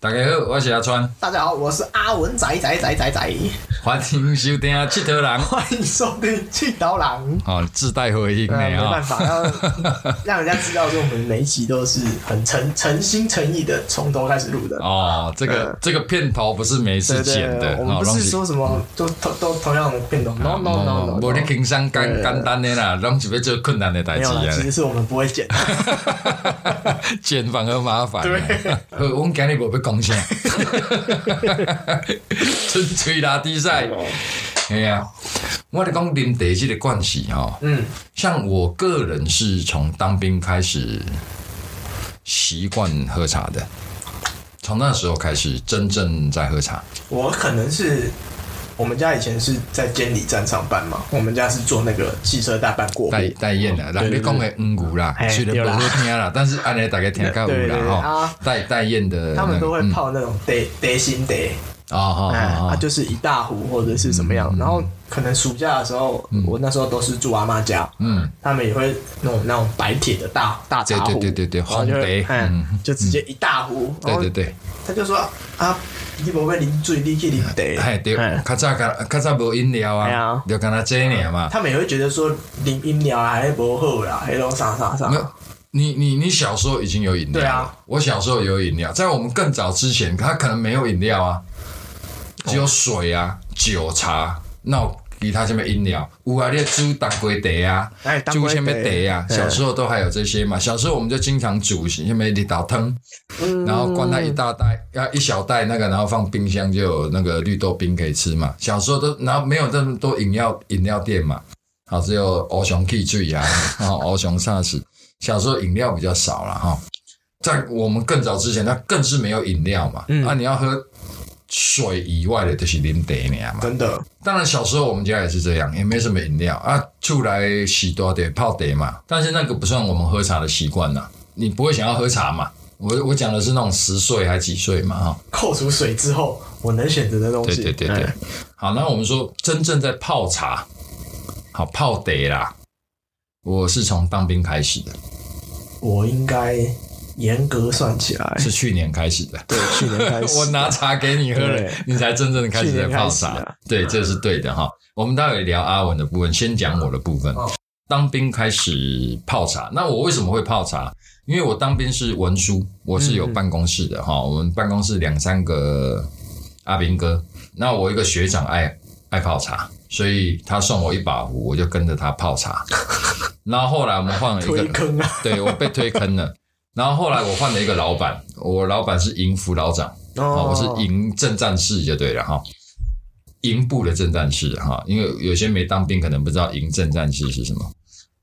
大家好，我是阿川，大家好，我是阿文仔仔仔仔仔，欢迎收听《七头人》。欢迎收听《气刀郎》。哦，自带回音的呃，没啊办，法，要 让人家知道说我们每一集都是很诚诚心诚意的从头开始录的。哦，这个这个片头不是没事对对剪的，对，我们哦不是说什么都都都同样的片头，no no no no，无你轻松简简单的啦，拢是要做困难的代志没有啦，其啊实，是我们不会剪。剪反而麻烦。对，好，我们今日无要讲啥，纯粹拉低赛。哎呀，我咧讲啉茶这个关系哈，嗯，像我个人是从当兵开始习惯喝茶的，从那时候开始真正在喝茶。我可能是我们家以前是在监理站上班嘛，我们家是做那个汽车大办过户。代代验的，人你讲的五牛啦，嘿虽然不对啦。好听啦，但是安尼大概听够有对对对。啦哈啊。代代验的，他们都会嗯。泡那种得得心得，哦好哎，好好，它就是一大壶或者是什么样。然后可能暑假的时候，我那时候都是住阿妈家，嗯，他们也会弄那种白铁的大大茶壶，对对对对对然后就会红杯哎嗯就直接一大壶。对对，对，他就说啊，你无要啉水，你去啉茶。哎对哎，较早较较早无饮料啊哎呀，就干那这尔嘛。他们也会觉得说啉饮料还不好啦，还种啥啥啥。没。有，你你你小时候已经有饮料了，对啊。我小时候有饮料，在我们更早之前，他可能没有饮料啊，只有水啊、酒、茶，那其他什么饮料？有啊，你煮当归茶啊煮什么茶啊？小时候都还有这些嘛。小时候我们就经常煮什么绿豆汤，嗯然后灌它一大袋，要一小袋那个，然后放冰箱就有那个绿豆冰可以吃嘛。小时候都，然后没有这么多饮料饮料店嘛，好只有欧熊 K 醉啊，然后欧熊萨士。小时候饮料比较少了哈，在我们更早之前，那更是没有饮料嘛。嗯啊，你要喝水以外的，就是啉茶尔嘛。真的，当然，小时候我们家也是这样，也没什么饮料啊，出来洗多的泡茶嘛。但是那个不算我们喝茶的习惯呐，你不会想要喝茶嘛？我我讲的是那种十岁还几岁嘛哈。扣除水之后，我能选择的东西。对对对哎，好，那我们说真正在泡茶，好泡茶啦，我是从当兵开始的，我应该严格算起来，是去年开始的。对，去年开始。我拿茶给你喝了，你才真正的开始在泡茶。对，这是对的哈。我们待会聊阿文的部分，先讲我的部分哦。当兵开始泡茶，那我为什么会泡茶？因为我当兵是文书，我是有办公室的哈。我们办公室两三个阿兵哥，那我一个学长爱爱泡茶，所以他送我一把壶，我就跟着他泡茶。然后后来我们换了一个推坑啊！对我被推坑了。然后后来我换了一个老板，我老板是营副老长，哦，我是营正战士就对了哈，营部的正战士哈，因为有些没当兵可能不知道营正战士是什么。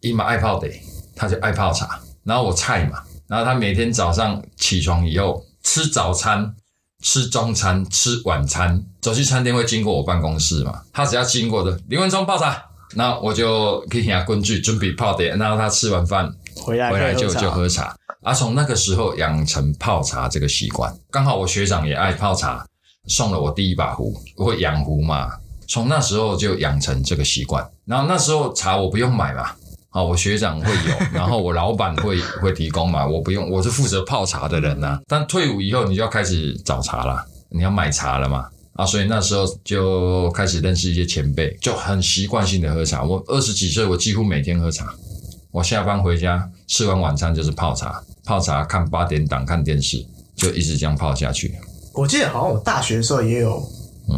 伊嘛爱泡茶，他就爱泡茶，然后我菜嘛，然后他每天早上起床以后吃早餐、吃中餐、吃晚餐，走去餐厅会经过我办公室嘛，他只要经过的林文忠泡茶，那我就给他工具准备泡茶，然后他吃完饭回来回来就就喝茶。啊，从那个时候养成泡茶这个习惯，刚好我学长也爱泡茶，送了我第一把壶，我会养壶嘛，从那时候就养成这个习惯。然后那时候茶我不用买嘛，啊，我学长会有，然后我老板会会提供嘛，我不用，我是负责泡茶的人呐、但退伍以后，你就要开始找茶了，你要买茶了嘛。啊，所以那时候就开始认识一些前辈，就很习惯性的喝茶。我二十几岁，我几乎每天喝茶。我下班回家吃完晚餐就是泡茶，泡茶看八点档看电视，就一直这样泡下去。我记得好像我大学的时候也有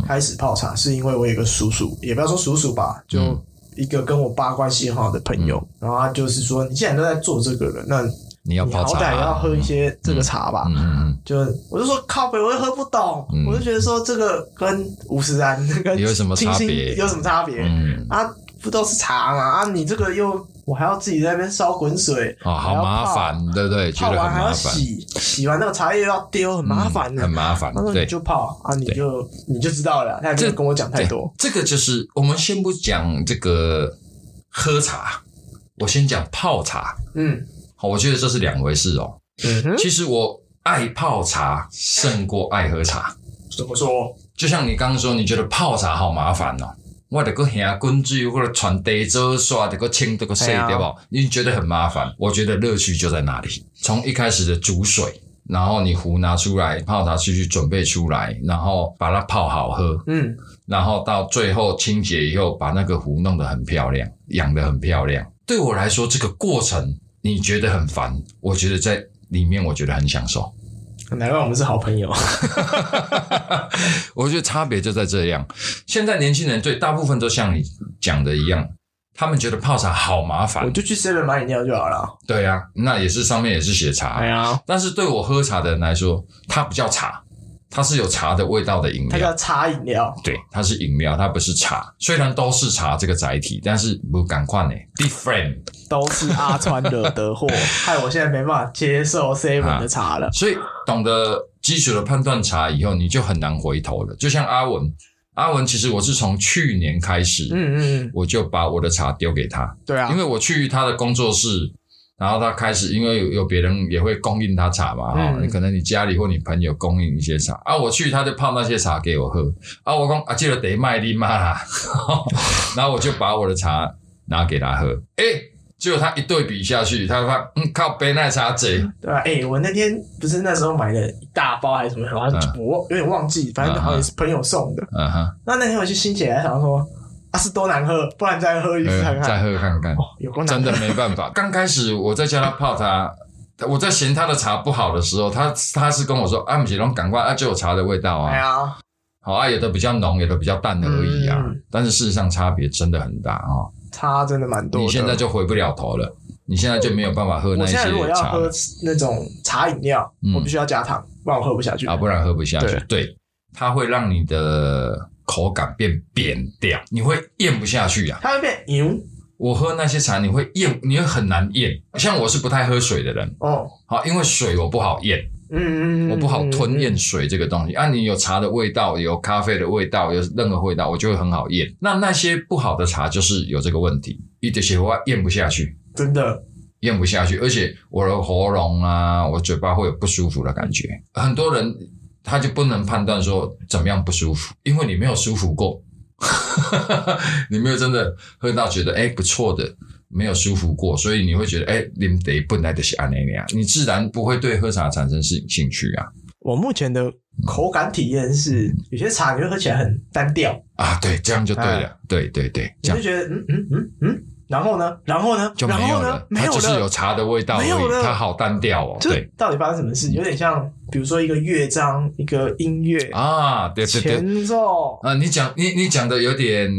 开始泡茶，是因为我有个叔叔，也不要说叔叔吧，就嗯一个跟我爸关系很好的朋友，然后他就是说，你既然都在做这个了，那你要泡茶、歹也要喝一些这个茶吧。嗯就我就说靠北，我也喝不懂，嗯我就觉得说这个跟五十兰 跟有什么差别有什么差别？嗯啊，不都是茶嘛？啊，你这个又我还要自己在那边烧滚水，哦，好麻烦，对不对？觉得泡完还要很麻烦，洗，洗完那个茶叶又要丢，很麻烦的、很麻烦他说。对你，就泡啊，你就你就知道了，他也没有跟我讲太多。这个就是我们先不讲这个喝茶，我先讲泡茶。嗯好，我觉得这是两回事哦。其实我爱泡茶胜过爱喝茶。怎么说？就像你刚刚说，你觉得泡茶好麻烦哦，我得个下滚水或者传地做刷得个清得个洗哎呀对不？你觉得很麻烦，我觉得乐趣就在那里。从一开始的煮水，然后你壶拿出来，泡茶器去准备出来，然后把它泡好喝，嗯，然后到最后清洁以后，把那个壶弄得很漂亮，养得很漂亮。对我来说，这个过程你觉得很烦，我觉得在里面我觉得很享受。难怪我们是好朋友。我觉得差别就在这样。现在年轻人对大部分都像你讲的一样，他们觉得泡茶好麻烦我。就去 seven 买饮料就好了。对啊，那也是上面也是写茶，哎呀，但是对我喝茶的人来说，它不叫茶，它是有茶的味道的饮料。它叫茶饮料。对，它是饮料，它不是茶。虽然都是茶这个载体，但是不赶快呢，different。都是阿川惹的祸，害我现在没办法接受 seven 的茶了。所以懂得基础的判断茶以后，你就很难回头了。就像阿文，阿文其实我是从去年开始，嗯嗯嗯，我就把我的茶丢给他，对啊，因为我去他的工作室，然后他开始，因为有有别人也会供应他茶嘛，哈、嗯。你可能你家里或你朋友供应一些茶。啊，我去他就泡那些茶给我喝。啊，我讲啊，记得得卖力嘛啦，然后我就把我的茶拿给他喝，诶，结果他一对比下去，他发嗯靠杯奶茶贼，对啊，哎、我那天不是那时候买了一大包还是什么，好像嗯我有点忘记，反正好像是朋友送的。嗯哼，那那天我就心血来想说，啊是多难喝，不然再喝一次看看再。喝看看。真的没办法。刚开始我在教他泡茶，我在嫌他的茶不好的时候，他他是跟我说：“啊，不是，拢赶快啊，就有茶的味道啊。哎呀，好啊，有的比较浓，有的比较淡而已啊。嗯但是事实上差别真的很大啊、差真的蛮多的。你现在就回不了头了，你现在就没有办法喝那些我现在如果要茶喝那种茶饮料，嗯我必须要加糖，不然我喝不下去。啊，不然喝不下去对。对，它会让你的口感变扁掉，你会咽不下去啊。它会变油我喝那些茶，你会咽，你会很难咽。像我是不太喝水的人，哦，好，因为水我不好咽。嗯我不好吞嗯。咽水这个东西。啊，你有茶的味道，有咖啡的味道，有任何味道，我就会很好咽。那那些不好的茶就是有这个问题，一点血我咽不下去，真的，咽不下去，而且我的喉咙啊，我嘴巴会有不舒服的感觉。很多人他就不能判断说怎么样不舒服，因为你没有舒服过，你没有真的喝到觉得哎不错的。没有舒服过，所以你会觉得，哎，你得本来就是安那样，你自然不会对喝茶产生兴兴趣啊。我目前的口感体验是，有些茶你会喝起来很单调，啊，对，这样就对了，对对对，你就觉得嗯嗯嗯嗯，然后呢，然后呢，就没有了，，没有它就是有。茶的味道而没有了，它好单调哦，就对。到底发生什么事？有点像，比如说一个乐章，一个音乐啊，对对对，前奏，啊，你讲你你讲的有点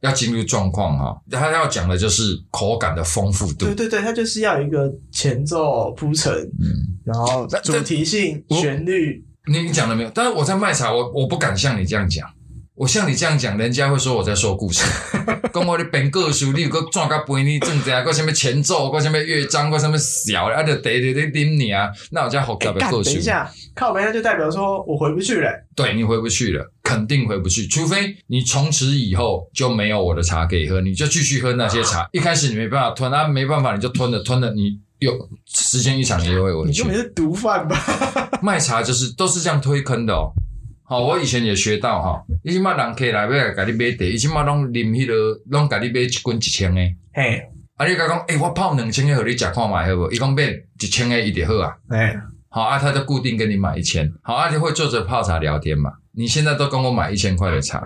要进入状况哈，他要讲的就是口感的丰富度对，对对，他就是要有一个前奏铺陈，嗯，然后主题性、旋律，你你讲了没有？但是我在卖茶，我我不敢像你这样讲。我像你这样讲，人家会说我在说故事。讲我的编故事，你有个转到背你正在，个什么前奏，个什么乐章，个什么小，啊，就得得得啉你啊，那我叫复杂哎，干，的故事。等一下，靠北那就代表说我回不去了。对你回不去了，肯定回不去，除非你从此以后就没有我的茶可以喝，你就继续喝那些茶。一开始你没办法吞，啊，没办法你就吞了，吞了你有时间一长你就会回去你就没是毒贩吧？卖茶就是都是这样推坑的哦。好，我以前也学到哈，以前嘛人客来要来甲你买茶，以前嘛拢啉迄个，拢甲你买一斤一千的。嘿，啊，你甲讲，诶、我泡两千个，互你食看卖好无？伊讲买一千个伊就好啊。哎，好啊，他就固定跟你买一千，好啊，就会坐着泡茶聊天嘛。你现在都跟我买一千块的茶，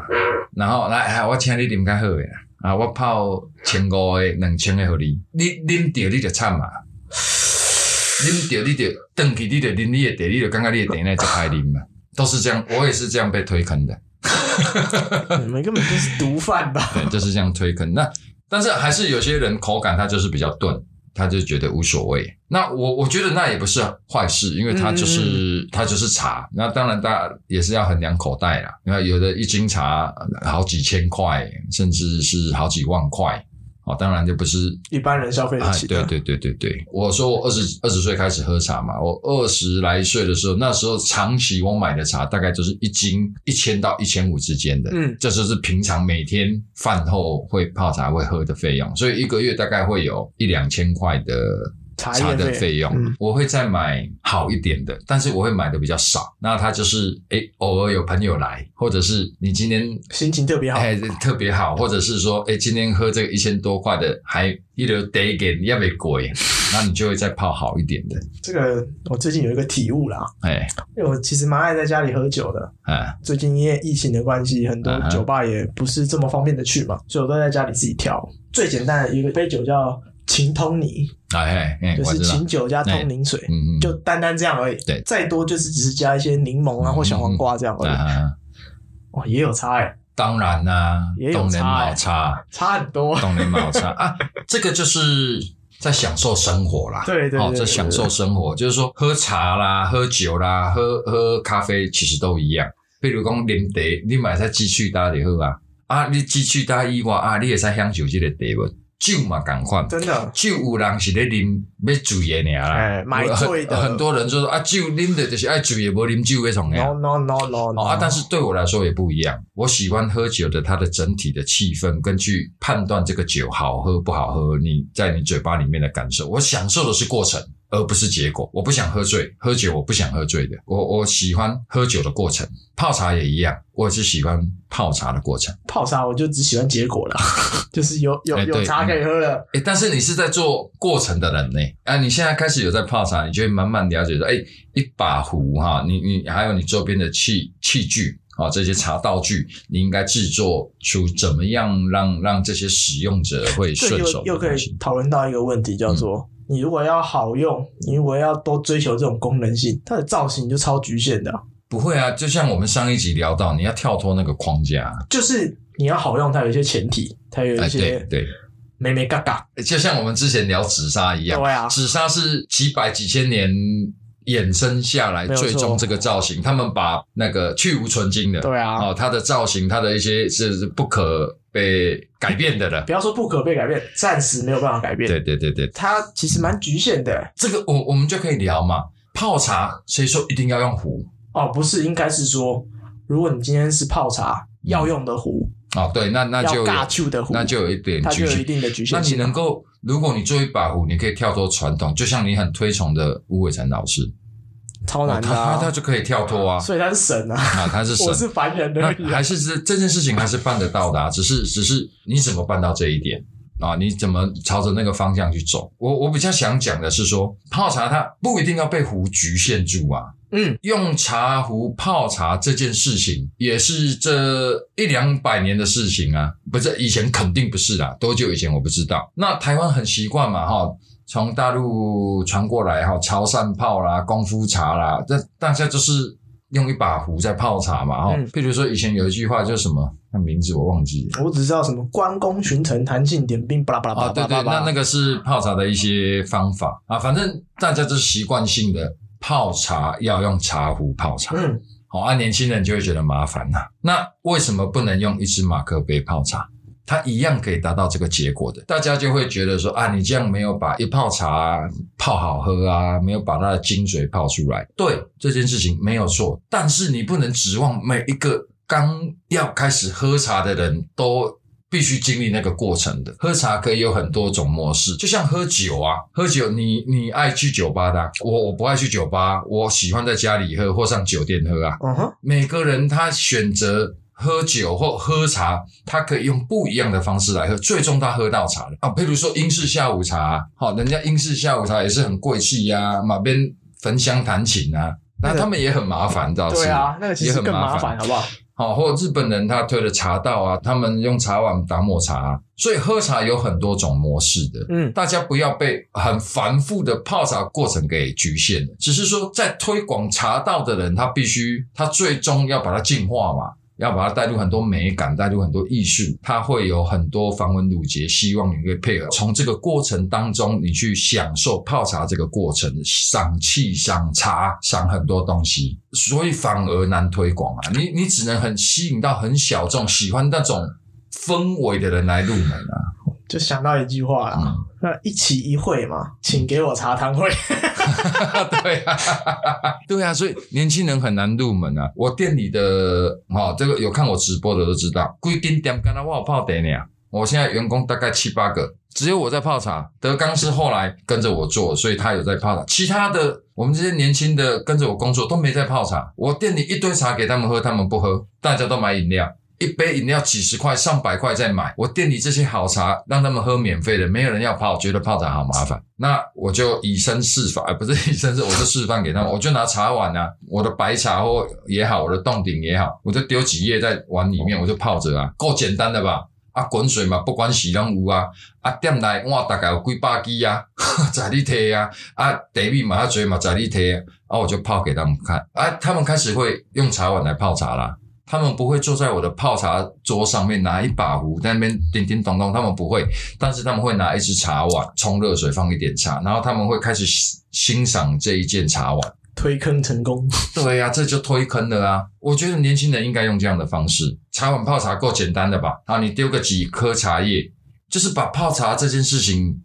然后来，哎，我请你啉较好的啦，啊，我泡千五的、两千的互你，你啉着你就惨嘛，啉着你就转去，你就啉你的茶，你就感觉你的茶那就歹啉嘛，都是这样，我也是这样被推坑的，你们根本就是毒贩吧？对，就是这样推坑。那但是还是有些人口感他就是比较钝，他就觉得无所谓。那我我觉得那也不是坏事，因为他就是、他就是茶。那当然，大家也是要衡量口袋啦。那有的一斤茶呃好几千块，甚至是好几万块。哦，当然就不是一般人消费得啊，起的。对对对对对，我说我二十二十岁开始喝茶嘛，我二十来岁的时候，那时候长期我买的茶大概就是一斤一千到一千五之间的，嗯这就是平常每天饭后会泡茶会喝的费用，所以一个月大概会有一两千块的茶的费用，嗯我会再买好一点的，但是我会买的比较少。那他就是诶，偶尔有朋友来，或者是你今天心情特别好。哎特别好，或者是说诶，今天喝这个一千多块的，还一流得给要不贵，那你就会再泡好一点的。这个我最近有一个体悟啦，哎因为我其实蛮爱在家里喝酒的。哎最近因为疫情的关系，很多酒吧也不是这么方便的去嘛，所以我都在家里自己调。最简单的一个杯酒叫琴通泥，哎哎，就是我知道琴酒加通灵水，嗯嗯，就单单这样而已。对再多就是只是加一些柠檬啊嗯或小黄瓜这样而已。啊，哇，也有差哎，当然啦、也有差差，差很多。东年毛差啊，这个就是在享受生活啦。哦，对对对对在享受生活，就是说喝茶啦、喝酒啦、喝喝咖啡，其实都一样。比如讲啉茶，你买在继续搭就好啊。啊，你继续搭以外啊，你也在享受这个茶无？酒嘛，赶快。真的，酒有人是咧啉要醉的尔啦，哎买醉的很很多人就说啊，酒啉的就是爱醉的，无啉酒那种呀。no no no no 哦啊，但是对我来说也不一样。我喜欢喝酒的它的整体的气氛，跟去判断这个酒好喝不好喝，你在你嘴巴里面的感受。我享受的是过程，而不是结果。我不想喝醉，喝酒我不想喝醉的。我我喜欢喝酒的过程，泡茶也一样，我也是喜欢泡茶的过程。泡茶我就只喜欢结果了，就是有有有茶可以喝了。诶，但是你是在做过程的人呢，啊，你现在开始有在泡茶，你就会慢慢了解说，诶，一把壶哈，你你还有你周边的器器具啊，这些茶道具，你应该制作出怎么样让让这些使用者会这顺手又又可以。讨论到一个问题，叫做、嗯你如果要好用，你如果要多追求这种功能性，它的造型就超局限的啊、不会啊，就像我们上一集聊到，你要跳脱那个框架，就是你要好用，它有一些前提，它有哎，一些对。对，美美嘎嘎。就像我们之前聊紫砂一样，对啊。紫砂是几百几千年衍生下来，最终这个造型，他们把那个去无存精的，对啊，哦，它的造型，它的一些是是不可被改变的了不。要说不可被改变，暂时没有办法改变。对对对对，它其实蛮局限的。这个我我们就可以聊嘛。泡茶谁说一定要用壶？哦，不是，应该是说，如果你今天是泡茶要用的壶，哦，对，那那就有要尬酒的壶，那就有一点它就有一局限。定的局那限那。你能够，如果你做一把壶，你可以跳脱传统，就像你很推崇的吴伟成老师，超难的、他啊他他就可以跳脱啊所以他是神啊，啊，他是神 我，是凡人那而已、啊。还是这这件事情还是办得到的啊，只是只是你怎么办到这一点啊？你怎么朝着那个方向去走？我我比较想讲的是说，泡茶它不一定要被壶局限住啊。嗯，用茶壶泡茶这件事情，也是这一两百年的事情啊，不是以前肯定不是啦，多久以前我不知道。那台湾很习惯嘛，哈，从大陆传过来哈，潮汕泡啦、功夫茶啦，这大家就是用一把壶在泡茶嘛，哈。嗯譬如说以前有一句话叫什么，那名字我忘记了。我只知道什么关公巡城弹尽点兵，巴拉巴拉巴啊，拉对对。那那个是泡茶的一些方法啊，反正大家都是习惯性的泡茶要用茶壶泡茶。嗯，好、啊，年轻人就会觉得麻烦呐、那为什么不能用一支马克杯泡茶？它一样可以达到这个结果的。大家就会觉得说啊，你这样没有把一泡茶泡好喝啊，没有把它的精髓泡出来。对这件事情没有错，但是你不能指望每一个刚要开始喝茶的人都。必须经历那个过程的。喝茶可以有很多种模式，就像喝酒啊，喝酒你你爱去酒吧的啊、我我不爱去酒吧，我喜欢在家里喝或上酒店喝啊。每个人他选择喝酒或喝茶，他可以用不一样的方式来喝，最终他喝到茶了啊。比如说英式下午茶，好、人家英式下午茶也是很贵气呀、马边焚香弹琴啊，那那个他们也很麻烦，倒是对啊，那个其也很实更麻麻烦，好不好？好、或者日本人他推的茶道啊，他们用茶碗打抹茶、啊，所以喝茶有很多种模式的。嗯，大家不要被很繁复的泡茶过程给局限了。只是说，在推广茶道的人，他必须他最终要把它净化嘛，要把它带入很多美感，带入很多艺术，它会有很多繁文缛节，希望你会配合。从这个过程当中，你去享受泡茶这个过程，赏气、赏茶、赏很多东西，所以反而难推广啊。你你只能很吸引到很小众喜欢那种氛围的人来入门啊。就想到一句话啦，嗯那一期一会嘛，请给我茶汤会。对啊，对啊，所以年轻人很难入门啊。我店里的哈、哦，这个有看我直播的都知道，规间店干那我有泡茶啊，我现在员工大概七八个，只有我在泡茶。德刚是后来跟着我做，所以他有在泡茶。其他的我们这些年轻的跟着我工作都没在泡茶。我店里一堆茶给他们喝，他们不喝，大家都买饮料。一杯饮料几十块、上百块再买，我店里这些好茶让他们喝免费的，没有人要泡，觉得泡茶好麻烦。那我就以身试法，而不是以身试，我就示范给他们。我就拿茶碗啊，我的白茶或也好，我的洞顶也好，我就丢几叶在碗里面，我就泡着啊，够简单的吧？啊，滚水嘛，不管洗拢有啊。啊，店内哇，大概有几百支啊，在你提啊。啊，茶米嘛，较侪嘛，在你提啊。啊，我就泡给他们看。啊，他们开始会用茶碗来泡茶啦。他们不会坐在我的泡茶桌上面拿一把壶在那边叮叮咚咚，他们不会，但是他们会拿一只茶碗冲热水放一点茶，然后他们会开始欣赏这一件茶碗，推坑成功。对呀，这就推坑了啊！我觉得年轻人应该用这样的方式，茶碗泡茶够简单的吧？啊，你丢个几颗茶叶，就是把泡茶这件事情。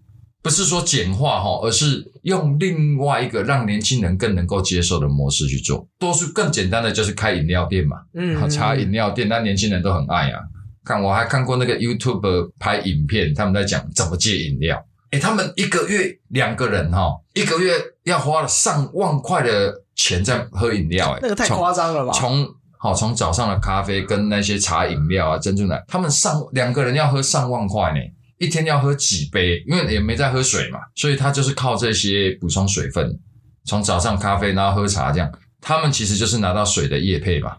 不是说简化哈，而是用另外一个让年轻人更能够接受的模式去做。多数更简单的就是开饮料店嘛，嗯，茶饮料店，那年轻人都很爱啊。看我还看过那个 YouTube 拍影片，他们在讲怎么戒饮料。诶，他们一个月两个人哈，一个月要花了上万块的钱在喝饮料，诶，那个太夸张了吧？从好从早上的咖啡跟那些茶饮料啊珍珠奶，他们上两个人要喝上万块呢。一天要喝几杯？因为也没在喝水嘛，所以他就是靠这些补充水分。从早上咖啡，然后喝茶这样，他们其实就是拿到水的液配嘛，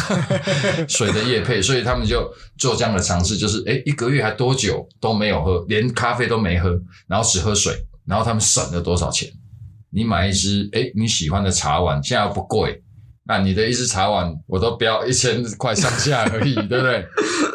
水的液配，所以他们就做这样的尝试，就是诶一个月还多久都没有喝，连咖啡都没喝，然后只喝水，然后他们省了多少钱？你买一支诶你喜欢的茶碗，现在不贵。那你的一支茶碗，我都标一千块上下而已，对不对？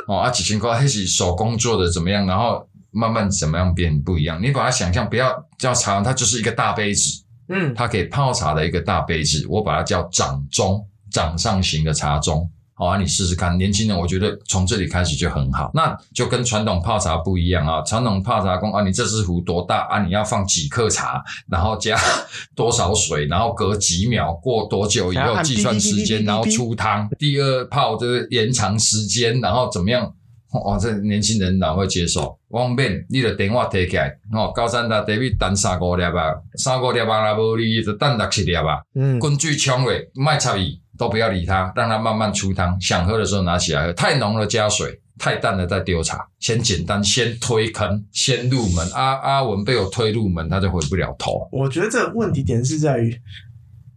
哦，啊，几千块，还是手工做的怎么样？然后慢慢怎么样变不一样？你把它想象，不要叫茶碗，它就是一个大杯子，嗯，它可以泡茶的一个大杯子，我把它叫掌中，掌上型的茶盅。好啊，你试试看。年轻人，我觉得从这里开始就很好。那就跟传统泡茶不一样啊。传统泡茶工啊，你这支壶多大啊？你要放几克茶，然后加 多少水，然后隔几秒过多久以后计算时间，然后出汤。第二泡就是延长时间，然后怎么样？哦，这年轻人哪会接受？方便，你的电话提起来，哦，高山大 David 等三个粒吧，三个粒吧，那无你就等六七粒吧。嗯，根据枪尾卖差异。都不要理它，让它慢慢出汤。想喝的时候拿起来喝。太浓了加水，太淡了再丢茶。先简单，先推坑，先入门。阿阿文被我推入门，他就回不了头。我觉得这个问题点是在于，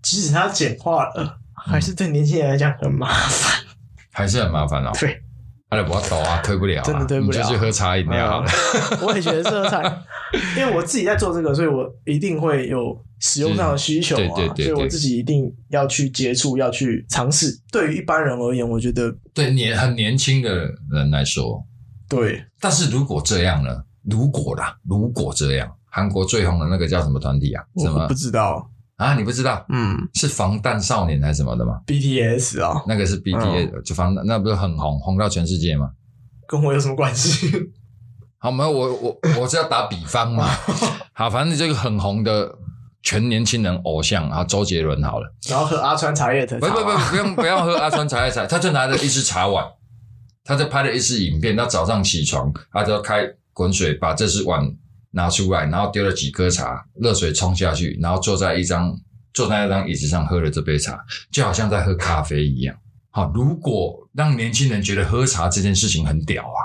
即使它简化了，还是对年轻人来讲很麻烦，还是很麻烦哦。对。阿拉我抖啊，推不了，真的推不了，就去喝茶饮料好了。我也觉得喝茶，因为我自己在做这个，所以我一定会有使用上的需求啊，所以我自己一定要去接触，要去尝试。对于一般人而言，我觉得对年很年轻的人来说，对。但是如果这样呢？如果啦，如果这样，韩国最红的那个叫什么团体啊？什么不知道？啊，你不知道？嗯，是防弹少年还是什么的吗？BTS 啊，那个是 BTS，就防那不是很红，红到全世界吗？跟我有什么关系？好，没有我我我是要打比方嘛。好，反正这个很红的全年轻人偶像啊，周杰伦好了。然后喝阿川茶叶的，不不不，不用不要喝阿川茶叶茶，他就拿着一只茶碗，他就拍了一支影片。他早上起床，他就开滚水，把这只碗。拿出来，然后丢了几颗茶，热水冲下去，然后坐在一张坐在那张椅子上喝了这杯茶，就好像在喝咖啡一样。好，如果让年轻人觉得喝茶这件事情很屌啊。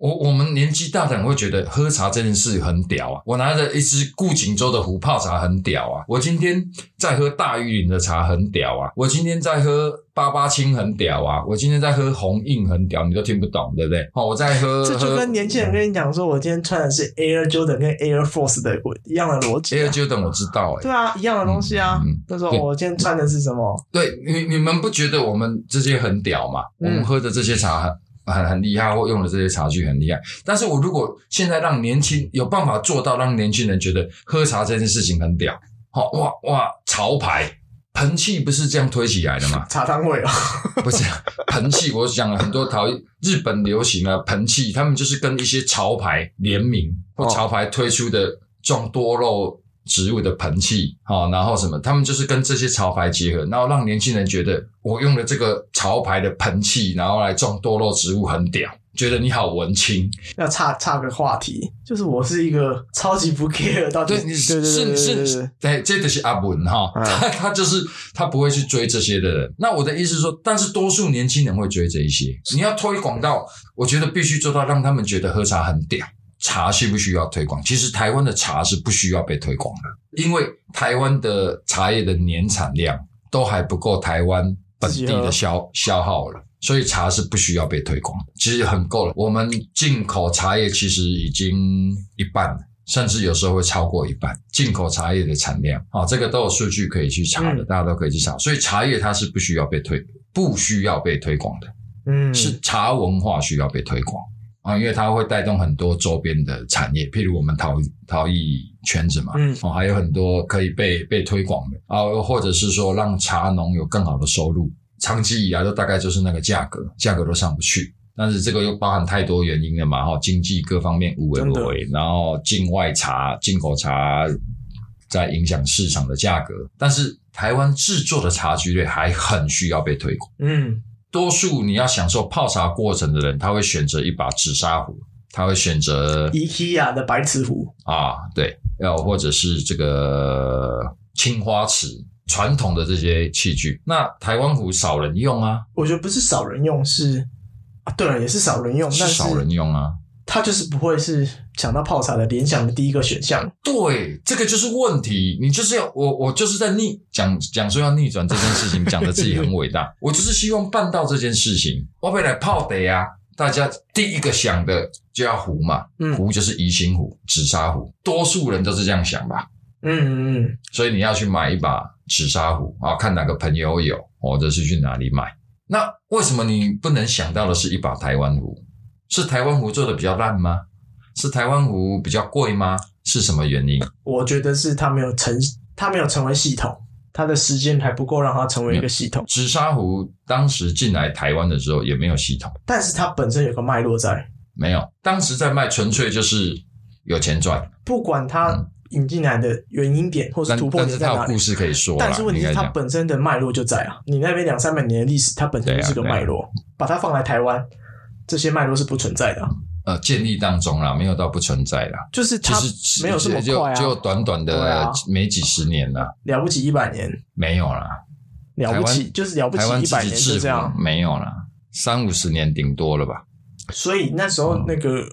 我我们年纪大的人会觉得喝茶这件事很屌啊！我拿着一支顾景州的壶泡茶很屌啊！我今天在喝大玉林的茶很屌啊！我今天在喝八八青很屌啊！我今天在喝红印很屌，你都听不懂，对不对？哦，我在喝，这就跟年轻人跟你讲说，我今天穿的是 Air Jordan 跟 Air Force 的一样的逻辑。Air Jordan 我知道，哎，对啊，一样的东西啊。他说我今天穿的是什么？对你你们不觉得我们这些很屌吗？我们喝的这些茶。很很很厉害，或用的这些茶具很厉害。但是我如果现在让年轻有办法做到，让年轻人觉得喝茶这件事情很屌，好哇哇，潮牌盆器不是这样推起来的吗？茶汤会啊，不是盆器。我讲了很多陶日本流行的盆器，他们就是跟一些潮牌联名或潮牌推出的这种多肉植物的盆器，好，然后什么，他们就是跟这些潮牌结合，然后让年轻人觉得我用了这个潮牌的盆器，然后来种多肉植物很屌。觉得你好文青，要岔岔个话题，就是我是一个超级不 care 到底，你是是是，对，这就是阿文哈，他他就是他不会去追这些的人。那我的意思是说，但是多数年轻人会追这一些。你要推广到，我觉得必须做到让他们觉得喝茶很屌。茶需不需要推广？其实台湾的茶是不需要被推广的，因为台湾的茶叶的年产量都还不够台湾本地的消消耗了。所以茶是不需要被推广，其实很够了。我们进口茶叶其实已经一半，甚至有时候会超过一半。进口茶叶的产量，啊，这个都有数据可以去查的，大家都可以去查。所以茶叶它是不需要被推，不需要被推广的。嗯，是茶文化需要被推广啊，因为它会带动很多周边的产业，譬如我们陶陶艺圈子嘛，嗯，哦，还有很多可以被被推广的啊，或者是说让茶农有更好的收入。长期以来都大概就是那个价格，价格都上不去。但是这个又包含太多原因了嘛，哈，经济各方面无为不为，然后境外茶、进口茶在影响市场的价格。但是台湾制作的茶具类还很需要被推广。嗯，多数你要享受泡茶过程的人，他会选择一把紫砂壶，他会选择 IKEA 的白瓷壶啊，对，要或者是这个青花瓷。传统的这些器具，那台湾壶少人用啊？我觉得不是少人用，是啊，对了，也是少人用，是少人用啊。它就是不会是想到泡茶的联想的第一个选项。对，这个就是问题。你就是要我，我就是在逆讲讲说要逆转这件事情，讲的自己很伟大。我就是希望办到这件事情。我本来泡的呀，大家第一个想的就要壶嘛，壶就是宜兴壶、紫砂壶，多数人都是这样想吧。嗯嗯嗯，所以你要去买一把紫砂壶啊，看哪个朋友有，或者是去哪里买。那为什么你不能想到的是一把台湾壶？是台湾壶做的比较烂吗？是台湾壶比较贵吗？是什么原因？我觉得是它没有成，它没有成为系统，它的时间还不够让它成为一个系统。紫砂壶当时进来台湾的时候也没有系统，但是它本身有个脉络在。没有，当时在卖纯粹就是有钱赚，不管它。引进来的原因点或是突破点在哪里？故事可以说，但是问题是它本身的脉络就在啊。你那边两三百年的历史，它本身就是个脉络。把它放来台湾，这些脉络是不存在的。呃，建立当中啦，没有到不存在啦。就是它没有这么快啊，就短短的没几十年了。了不起一百年？没有啦，了不起就是了不起一百年就这样？没有啦，三五十年顶多了吧。所以那时候那个。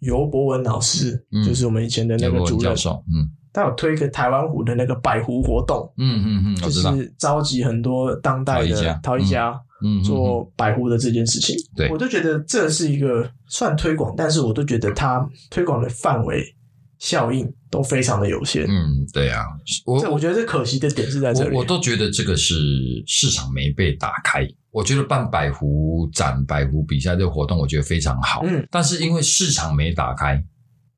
尤博文老师就是我们以前的那个主任，嗯，他有推一个台湾虎的那个百壶活动，嗯嗯嗯，就是召集很多当代的陶艺家，嗯，做百壶的这件事情，对，我都觉得这是一个算推广，但是我都觉得它推广的范围效应都非常的有限，嗯，对啊，我我觉得这可惜的点是在这里，我都觉得这个是市场没被打开。我觉得办百壶展、百壶比赛这个活动，我觉得非常好。嗯，但是因为市场没打开，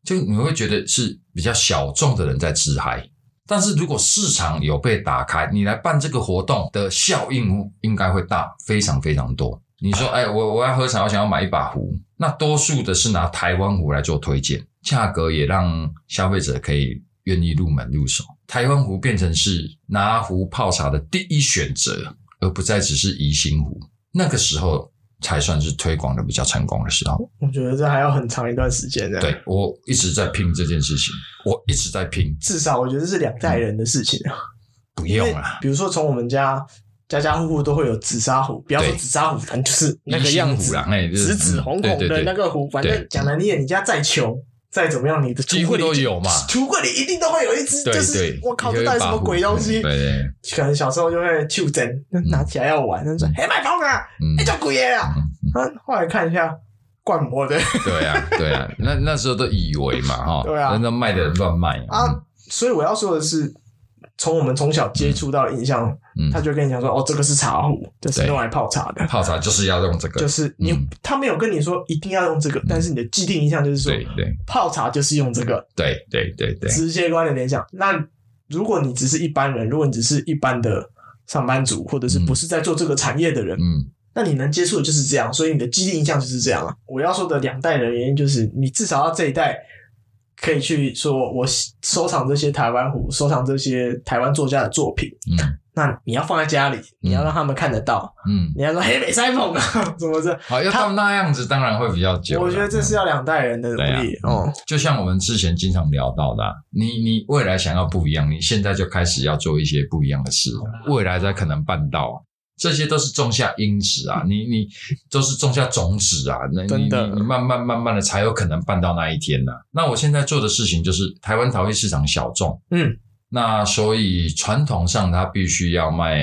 就你会觉得是比较小众的人在自嗨。但是如果市场有被打开，你来办这个活动的效应应该会大，非常非常多。你说，哎，我我要喝茶，我想要买一把壶，那多数的是拿台湾壶来做推荐，价格也让消费者可以愿意入门入手。台湾壶变成是拿壶泡茶的第一选择。而不再只是宜兴壶，那个时候才算是推广的比较成功的时候。我觉得这还要很长一段时间的。对我一直在拼这件事情，我一直在拼。至少我觉得是两代人的事情啊。不用啊，比如说从我们家家家户户都会有紫砂壶，不要说紫砂壶，反正就是那个样子，紫紫红红的那个壶。反正讲难听点，你家再穷。再怎么样，你的机会都有嘛？橱柜里一定都会有一只，就是我靠，这到底什么鬼东西？对，可能小时候就会去针，拿起来要玩，他说：“哎，卖包啊，哎，叫鬼爷啊！”嗯，后来看一下，灌模的。对啊，对啊，那那时候都以为嘛，哈，对啊，那卖的乱卖啊。所以我要说的是。从我们从小接触到的印象，他就跟你讲说：“哦，这个是茶壶，这是用来泡茶的。泡茶就是要用这个，就是你他没有跟你说一定要用这个，但是你的既定印象就是说，对对，泡茶就是用这个。对对对对，直接观的联想。那如果你只是一般人，如果你只是一般的上班族，或者是不是在做这个产业的人，嗯，那你能接触的就是这样，所以你的既定印象就是这样啊。我要说的两代人原因就是，你至少要这一代。”可以去说，我收藏这些台湾壶，收藏这些台湾作家的作品。嗯，那你要放在家里，你要让他们看得到。嗯，你要说黑北塞捧啊，怎么着？好，要到那样子，当然会比较久。我觉得这是要两代人的努力哦。就像我们之前经常聊到的，你你未来想要不一样，你现在就开始要做一些不一样的事，未来才可能办到。这些都是种下因子啊，你你都是种下种子啊，那你你你慢慢慢慢的才有可能办到那一天呢。那我现在做的事情就是台湾陶艺市场小众，嗯，那所以传统上它必须要卖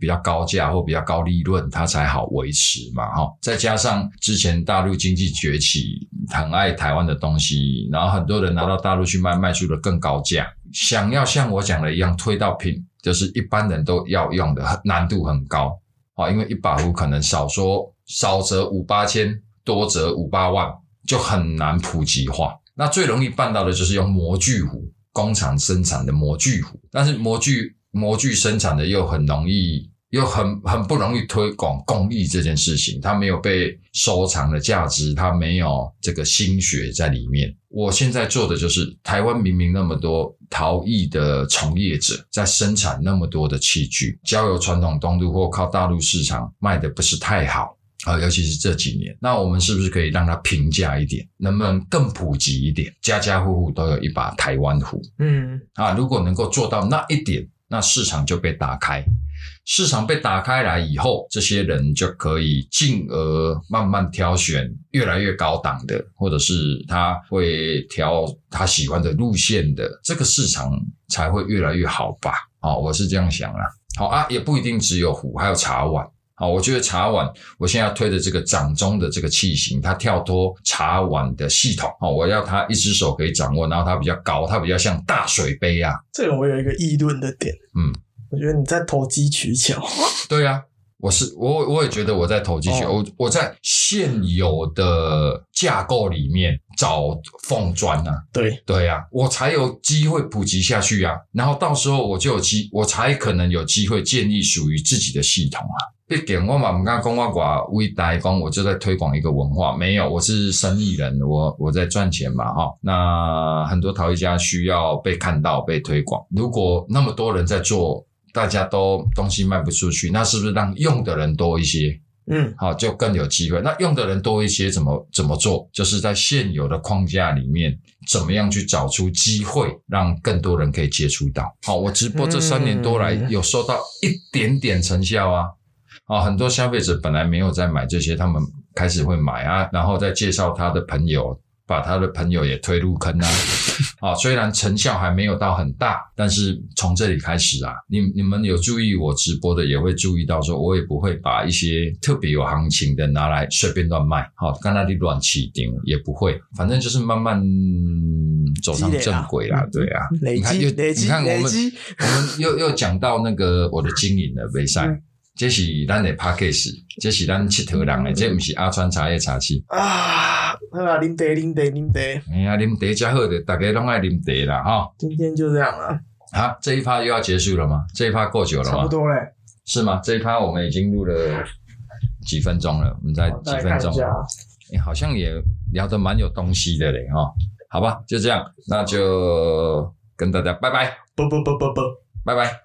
比较高价或比较高利润，它才好维持嘛，哈。再加上之前大陆经济崛起，很爱台湾的东西，然后很多人拿到大陆去卖，卖出了更高价，想要像我讲的一样推到品。就是一般人都要用的，难度很高啊，因为一把壶可能少说少则五八千，多则五八万，就很难普及化。那最容易办到的就是用模具壶，工厂生产的模具壶，但是模具模具生产的又很容易。又很很不容易推广工艺这件事情，它没有被收藏的价值，它没有这个心血在里面。我现在做的就是，台湾明明那么多陶艺的从业者在生产那么多的器具，交由传统东路或靠大陆市场卖的不是太好啊，尤其是这几年，那我们是不是可以让它平价一点，能不能更普及一点，家家户户都有一把台湾壶？嗯，啊，如果能够做到那一点，那市场就被打开。市场被打开来以后，这些人就可以进而慢慢挑选越来越高档的，或者是他会挑他喜欢的路线的，这个市场才会越来越好吧？好，我是这样想啦。好啊，也不一定只有壶，还有茶碗。好，我觉得茶碗，我现在推的这个掌中的这个器型，它跳脱茶碗的系统。哦，我要它一只手可以掌握，然后它比较高，它比较像大水杯啊。这个我有一个议论的点，嗯。我觉得你在投机取巧。对呀，我是我我也觉得我在投机取巧。我我在现有的架构里面找缝砖啊。对对呀，我才有机会普及下去啊。然后到时候我就有机，我才可能有机会建立属于自己的系统啊。毕竟我嘛唔敢讲我寡为大讲，我就在推广一个文化。没有，我是生意人，我我在赚钱嘛哈。那很多陶艺家需要被看到、被推广。如果那么多人在做。大家都东西卖不出去，那是不是让用的人多一些？嗯，好，就更有机会。那用的人多一些，怎么怎么做？就是在现有的框架里面，怎么样去找出机会，让更多人可以接触到？好，我直播这三年多来，有收到一点点成效啊！啊，很多消费者本来没有在买这些，他们开始会买啊，然后再介绍他的朋友。把他的朋友也推入坑啊！啊，虽然成效还没有到很大，但是从这里开始啊，你你们有注意我直播的，也会注意到说，我也不会把一些特别有行情的拿来随便乱卖，好，刚那里乱起顶也不会，反正就是慢慢走上正轨啦，对啊，你看又你看我们我们又又讲到那个我的经营的比赛。这是咱的 p a c k a g e 这是咱佚佗人的，这不是阿川茶叶茶器啊！好啊，啉茶，啉茶，啉茶。哎呀，啉茶加好的，大家拢爱啉茶啦，哈。今天就这样了。好，这一趴又要结束了吗？这一趴够久了吗？差不多嘞。是吗？这一趴我们已经录了几分钟了，我们在几分钟？哎，好像也聊得蛮有东西的嘞，哈。好吧，就这样，那就跟大家拜拜，不不不不不，拜拜。